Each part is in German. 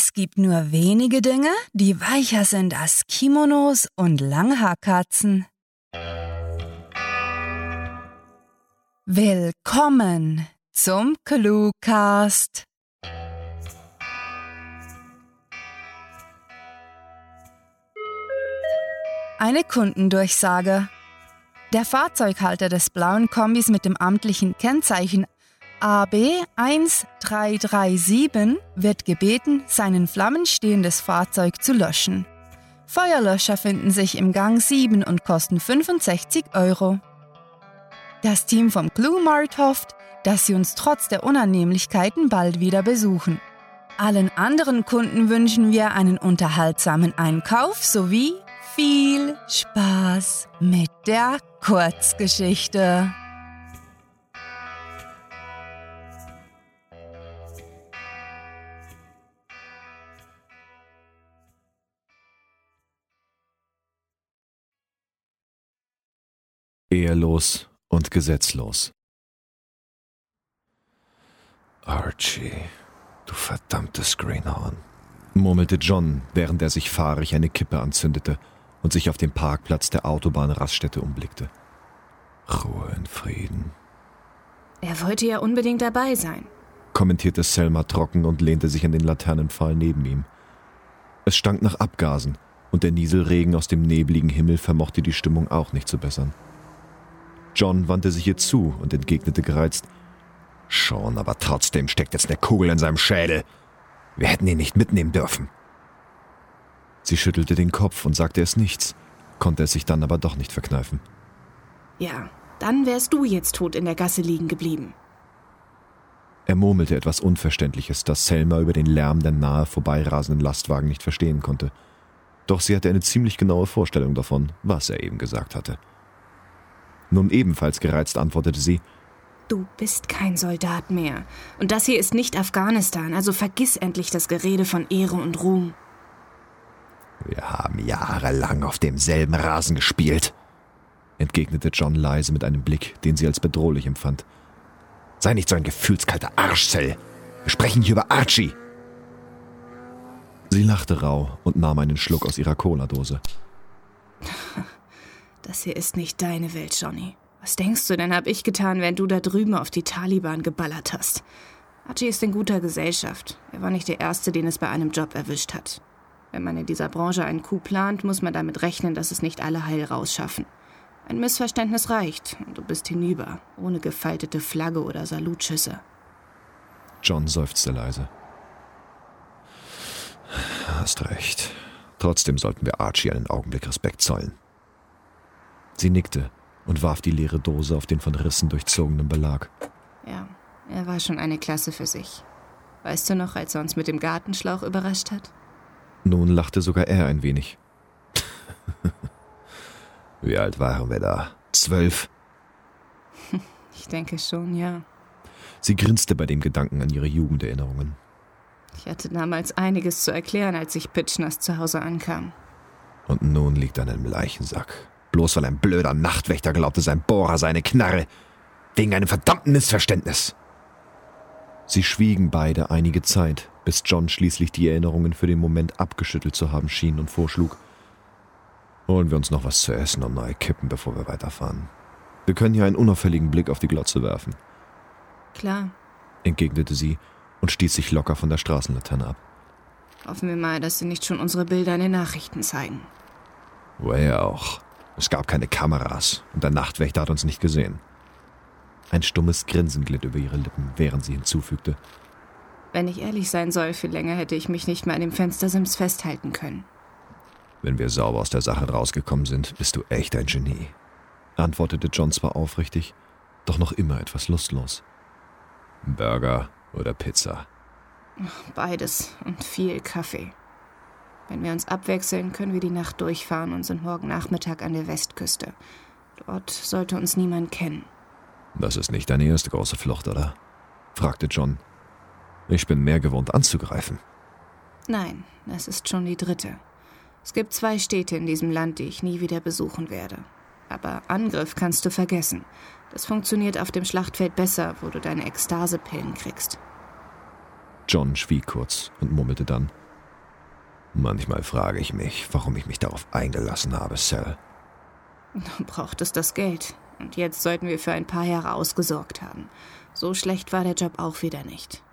Es gibt nur wenige Dinge, die weicher sind als Kimonos und Langhaarkatzen. Willkommen zum Cluecast. Eine Kundendurchsage. Der Fahrzeughalter des blauen Kombis mit dem amtlichen Kennzeichen AB 1337 wird gebeten, sein in Flammen stehendes Fahrzeug zu löschen. Feuerlöscher finden sich im Gang 7 und kosten 65 Euro. Das Team vom Clue Mart hofft, dass sie uns trotz der Unannehmlichkeiten bald wieder besuchen. Allen anderen Kunden wünschen wir einen unterhaltsamen Einkauf sowie viel Spaß mit der Kurzgeschichte. Ehelos und gesetzlos. Archie, du verdammtes Greenhorn, murmelte John, während er sich fahrig eine Kippe anzündete und sich auf dem Parkplatz der Autobahnraststätte umblickte. Ruhe in Frieden. Er wollte ja unbedingt dabei sein, kommentierte Selma trocken und lehnte sich an den Laternenpfahl neben ihm. Es stank nach Abgasen, und der Nieselregen aus dem nebligen Himmel vermochte die Stimmung auch nicht zu bessern. John wandte sich ihr zu und entgegnete gereizt. Schon, aber trotzdem steckt jetzt eine Kugel in seinem Schädel. Wir hätten ihn nicht mitnehmen dürfen. Sie schüttelte den Kopf und sagte es nichts, konnte es sich dann aber doch nicht verkneifen. Ja, dann wärst du jetzt tot in der Gasse liegen geblieben. Er murmelte etwas Unverständliches, das Selma über den Lärm der nahe vorbeirasenden Lastwagen nicht verstehen konnte. Doch sie hatte eine ziemlich genaue Vorstellung davon, was er eben gesagt hatte. Nun ebenfalls gereizt antwortete sie, Du bist kein Soldat mehr. Und das hier ist nicht Afghanistan, also vergiss endlich das Gerede von Ehre und Ruhm. Wir haben jahrelang auf demselben Rasen gespielt, entgegnete John leise mit einem Blick, den sie als bedrohlich empfand. Sei nicht so ein gefühlskalter Arschzell. Wir sprechen hier über Archie. Sie lachte rau und nahm einen Schluck aus ihrer Cola-Dose. Das hier ist nicht deine Welt, Johnny. Was denkst du denn, hab ich getan, wenn du da drüben auf die Taliban geballert hast? Archie ist in guter Gesellschaft. Er war nicht der Erste, den es bei einem Job erwischt hat. Wenn man in dieser Branche einen Coup plant, muss man damit rechnen, dass es nicht alle heil rausschaffen. Ein Missverständnis reicht und du bist hinüber, ohne gefaltete Flagge oder Salutschüsse. John seufzte leise. Hast recht. Trotzdem sollten wir Archie einen Augenblick Respekt zollen. Sie nickte und warf die leere Dose auf den von Rissen durchzogenen Belag. Ja, er war schon eine Klasse für sich. Weißt du noch, als er uns mit dem Gartenschlauch überrascht hat? Nun lachte sogar er ein wenig. Wie alt waren wir da? Zwölf? Ich denke schon, ja. Sie grinste bei dem Gedanken an ihre Jugenderinnerungen. Ich hatte damals einiges zu erklären, als ich Pitchners zu Hause ankam. Und nun liegt er an einem Leichensack. Bloß weil ein blöder Nachtwächter glaubte, sein Bohrer sei eine Knarre. Wegen einem verdammten Missverständnis. Sie schwiegen beide einige Zeit, bis John schließlich die Erinnerungen für den Moment abgeschüttelt zu haben schien und vorschlug. Holen wir uns noch was zu essen und neue Kippen, bevor wir weiterfahren. Wir können hier einen unauffälligen Blick auf die Glotze werfen. Klar, entgegnete sie und stieß sich locker von der Straßenlaterne ab. Hoffen wir mal, dass sie nicht schon unsere Bilder in den Nachrichten zeigen. Woher auch. Es gab keine Kameras und der Nachtwächter hat uns nicht gesehen. Ein stummes Grinsen glitt über ihre Lippen, während sie hinzufügte. Wenn ich ehrlich sein soll, viel länger hätte ich mich nicht mehr an dem Fenstersims festhalten können. Wenn wir sauber aus der Sache rausgekommen sind, bist du echt ein Genie, antwortete John zwar aufrichtig, doch noch immer etwas lustlos. Burger oder Pizza? Beides und viel Kaffee. Wenn wir uns abwechseln, können wir die Nacht durchfahren und sind morgen Nachmittag an der Westküste. Dort sollte uns niemand kennen. Das ist nicht deine erste große Flucht, oder? fragte John. Ich bin mehr gewohnt anzugreifen. Nein, das ist schon die dritte. Es gibt zwei Städte in diesem Land, die ich nie wieder besuchen werde. Aber Angriff kannst du vergessen. Das funktioniert auf dem Schlachtfeld besser, wo du deine Ekstasepillen kriegst. John schwieg kurz und murmelte dann. Manchmal frage ich mich, warum ich mich darauf eingelassen habe, Sal. Du brauchtest das Geld. Und jetzt sollten wir für ein paar Jahre ausgesorgt haben. So schlecht war der Job auch wieder nicht.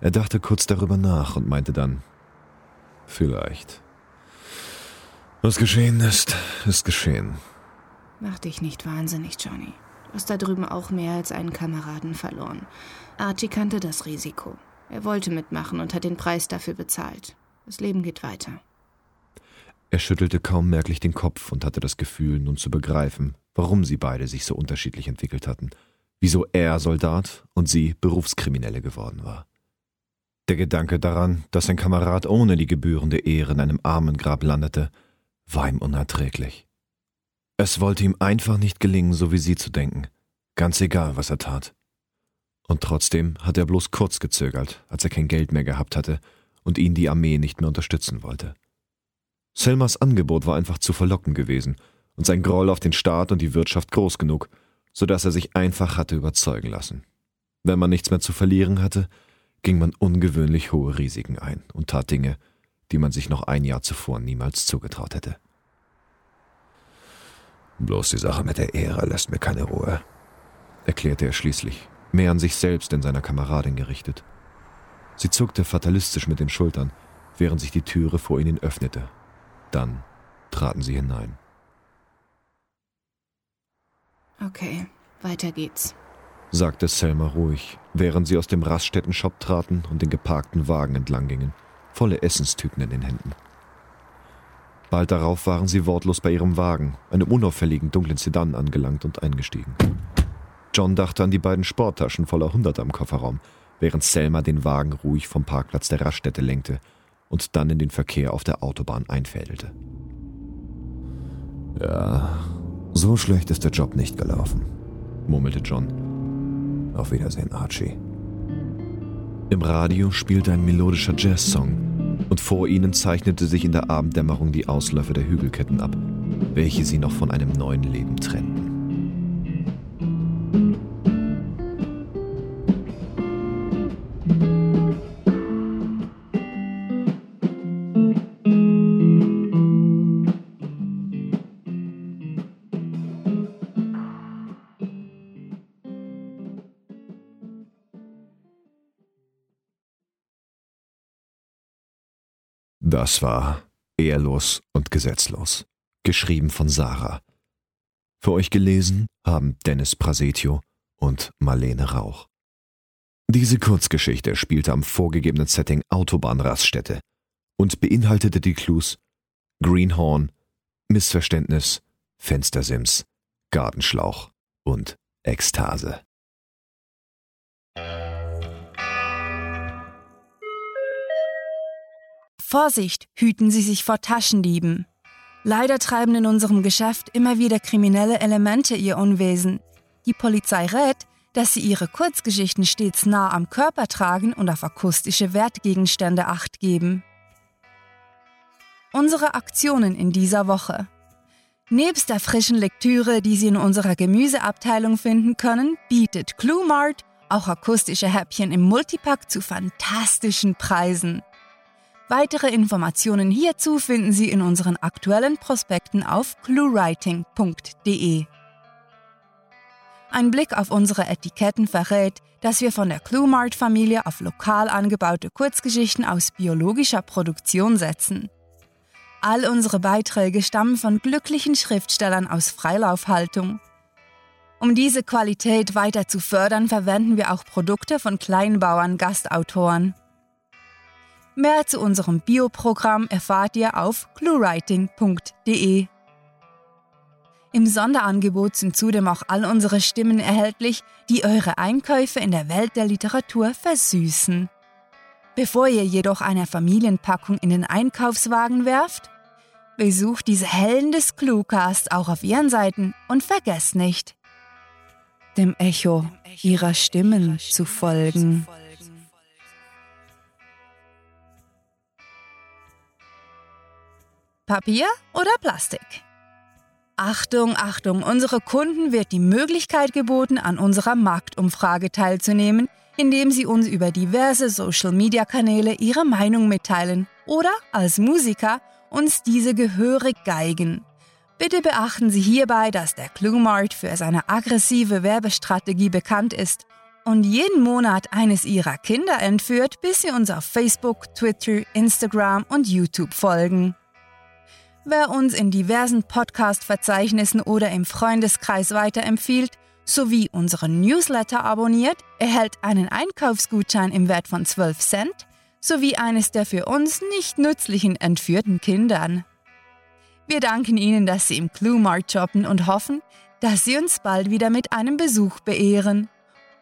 Er dachte kurz darüber nach und meinte dann, vielleicht. Was geschehen ist, ist geschehen. Mach dich nicht wahnsinnig, Johnny. Du hast da drüben auch mehr als einen Kameraden verloren. Archie kannte das Risiko. Er wollte mitmachen und hat den Preis dafür bezahlt. Das Leben geht weiter. Er schüttelte kaum merklich den Kopf und hatte das Gefühl, nun zu begreifen, warum sie beide sich so unterschiedlich entwickelt hatten, wieso er Soldat und sie Berufskriminelle geworden war. Der Gedanke daran, dass sein Kamerad ohne die gebührende Ehre in einem Armengrab landete, war ihm unerträglich. Es wollte ihm einfach nicht gelingen, so wie sie zu denken, ganz egal, was er tat. Und trotzdem hatte er bloß kurz gezögert, als er kein Geld mehr gehabt hatte und ihn die Armee nicht mehr unterstützen wollte. Selmers Angebot war einfach zu verlockend gewesen und sein Groll auf den Staat und die Wirtschaft groß genug, so dass er sich einfach hatte überzeugen lassen. Wenn man nichts mehr zu verlieren hatte, ging man ungewöhnlich hohe Risiken ein und tat Dinge, die man sich noch ein Jahr zuvor niemals zugetraut hätte. Bloß die Sache mit der Ehre lässt mir keine Ruhe, erklärte er schließlich, mehr an sich selbst denn seiner Kameradin gerichtet. Sie zuckte fatalistisch mit den Schultern, während sich die Türe vor ihnen öffnete. Dann traten sie hinein. Okay, weiter geht's, sagte Selma ruhig, während sie aus dem Raststätten-Shop traten und den geparkten Wagen entlang gingen, volle Essenstüten in den Händen. Bald darauf waren sie wortlos bei ihrem Wagen, einem unauffälligen dunklen Sedan, angelangt und eingestiegen. John dachte an die beiden Sporttaschen voller Hunderter im Kofferraum, während Selma den Wagen ruhig vom Parkplatz der Raststätte lenkte und dann in den Verkehr auf der Autobahn einfädelte. Ja, so schlecht ist der Job nicht gelaufen, murmelte John. Auf Wiedersehen, Archie. Im Radio spielte ein melodischer Jazzsong und vor ihnen zeichnete sich in der Abenddämmerung die Ausläufer der Hügelketten ab, welche sie noch von einem neuen Leben trennten. Das war Ehrlos und Gesetzlos, geschrieben von Sarah. Für euch gelesen haben Dennis Prasetio und Marlene Rauch. Diese Kurzgeschichte spielte am vorgegebenen Setting Autobahnraststätte und beinhaltete die Clues Greenhorn, Missverständnis, Fenstersims, Gartenschlauch und Ekstase. Vorsicht, hüten Sie sich vor Taschendieben. Leider treiben in unserem Geschäft immer wieder kriminelle Elemente ihr Unwesen. Die Polizei rät, dass sie ihre Kurzgeschichten stets nah am Körper tragen und auf akustische Wertgegenstände acht geben. Unsere Aktionen in dieser Woche. Nebst der frischen Lektüre, die Sie in unserer Gemüseabteilung finden können, bietet Cluemart auch akustische Häppchen im Multipack zu fantastischen Preisen. Weitere Informationen hierzu finden Sie in unseren aktuellen Prospekten auf cluewriting.de. Ein Blick auf unsere Etiketten verrät, dass wir von der Cluemart-Familie auf lokal angebaute Kurzgeschichten aus biologischer Produktion setzen. All unsere Beiträge stammen von glücklichen Schriftstellern aus Freilaufhaltung. Um diese Qualität weiter zu fördern, verwenden wir auch Produkte von Kleinbauern Gastautoren. Mehr zu unserem Bioprogramm erfahrt ihr auf cluewriting.de. Im Sonderangebot sind zudem auch all unsere Stimmen erhältlich, die eure Einkäufe in der Welt der Literatur versüßen. Bevor ihr jedoch eine Familienpackung in den Einkaufswagen werft, besucht diese Helden des Cluecast auch auf ihren Seiten und vergesst nicht, dem Echo ihrer Stimmen zu folgen. Papier oder Plastik? Achtung, Achtung, unsere Kunden wird die Möglichkeit geboten, an unserer Marktumfrage teilzunehmen, indem sie uns über diverse Social-Media-Kanäle ihre Meinung mitteilen oder als Musiker uns diese gehörig geigen. Bitte beachten Sie hierbei, dass der Cluemart für seine aggressive Werbestrategie bekannt ist und jeden Monat eines ihrer Kinder entführt, bis sie uns auf Facebook, Twitter, Instagram und YouTube folgen. Wer uns in diversen Podcast-Verzeichnissen oder im Freundeskreis weiterempfiehlt, sowie unseren Newsletter abonniert, erhält einen Einkaufsgutschein im Wert von 12 Cent sowie eines der für uns nicht nützlichen entführten Kindern. Wir danken Ihnen, dass Sie im Cluemart shoppen und hoffen, dass Sie uns bald wieder mit einem Besuch beehren.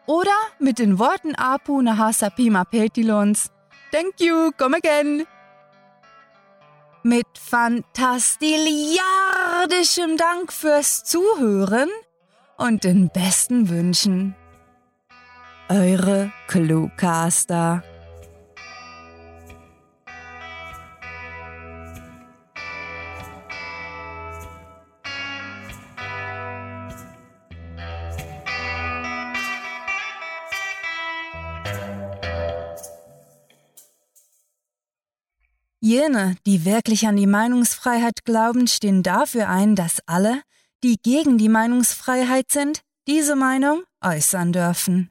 Oder mit den Worten Apu Nahasapima Petilons. Thank you, come again! Mit fantastiliardischem Dank fürs Zuhören und den besten Wünschen. Eure Cluecaster. Jene, die wirklich an die Meinungsfreiheit glauben, stehen dafür ein, dass alle, die gegen die Meinungsfreiheit sind, diese Meinung äußern dürfen.